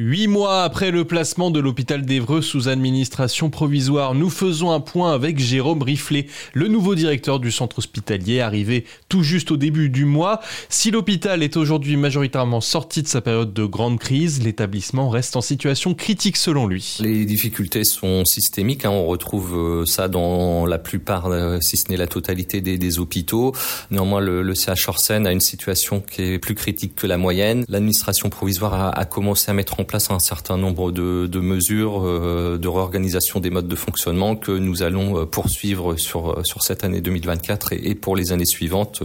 Huit mois après le placement de l'hôpital d'Evreux sous administration provisoire, nous faisons un point avec Jérôme Riflet, le nouveau directeur du centre hospitalier, arrivé tout juste au début du mois. Si l'hôpital est aujourd'hui majoritairement sorti de sa période de grande crise, l'établissement reste en situation critique selon lui. Les difficultés sont systémiques, hein. on retrouve euh, ça dans la plupart, euh, si ce n'est la totalité des, hôpitaux. Néanmoins, le, CH Orsen a une situation qui est plus critique que la moyenne. L'administration provisoire a, a commencé à mettre en place un certain nombre de, de mesures euh, de réorganisation des modes de fonctionnement que nous allons euh, poursuivre sur, euh, sur cette année 2024 et, et pour les années suivantes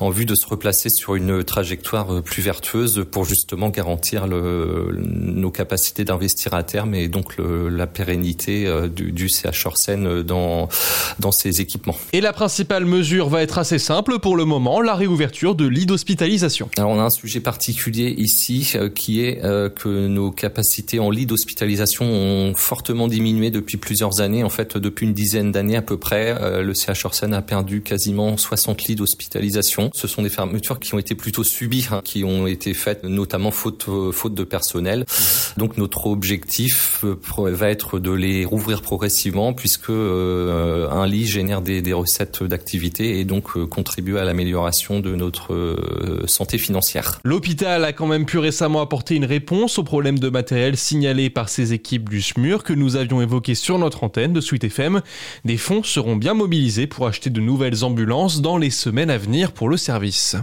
en vue de se replacer sur une trajectoire plus vertueuse pour justement garantir le, nos capacités d'investir à terme et donc le, la pérennité du, du CH Orsen dans, dans ces équipements. Et la principale mesure va être assez simple pour le moment, la réouverture de lits d'hospitalisation. Alors on a un sujet particulier ici qui est que nos capacités en lit d'hospitalisation ont fortement diminué depuis plusieurs années. En fait, depuis une dizaine d'années à peu près, euh, le CH Orsen a perdu quasiment 60 lits d'hospitalisation. Ce sont des fermetures qui ont été plutôt subies, hein, qui ont été faites notamment faute euh, faute de personnel. Mmh. Donc notre objectif euh, va être de les rouvrir progressivement puisque un lit génère des, des recettes d'activité et donc contribue à l'amélioration de notre santé financière. L'hôpital a quand même pu récemment apporter une réponse au problème de matériel signalé par ces équipes du SMUR que nous avions évoqué sur notre antenne de Sweet FM. Des fonds seront bien mobilisés pour acheter de nouvelles ambulances dans les semaines à venir pour le service.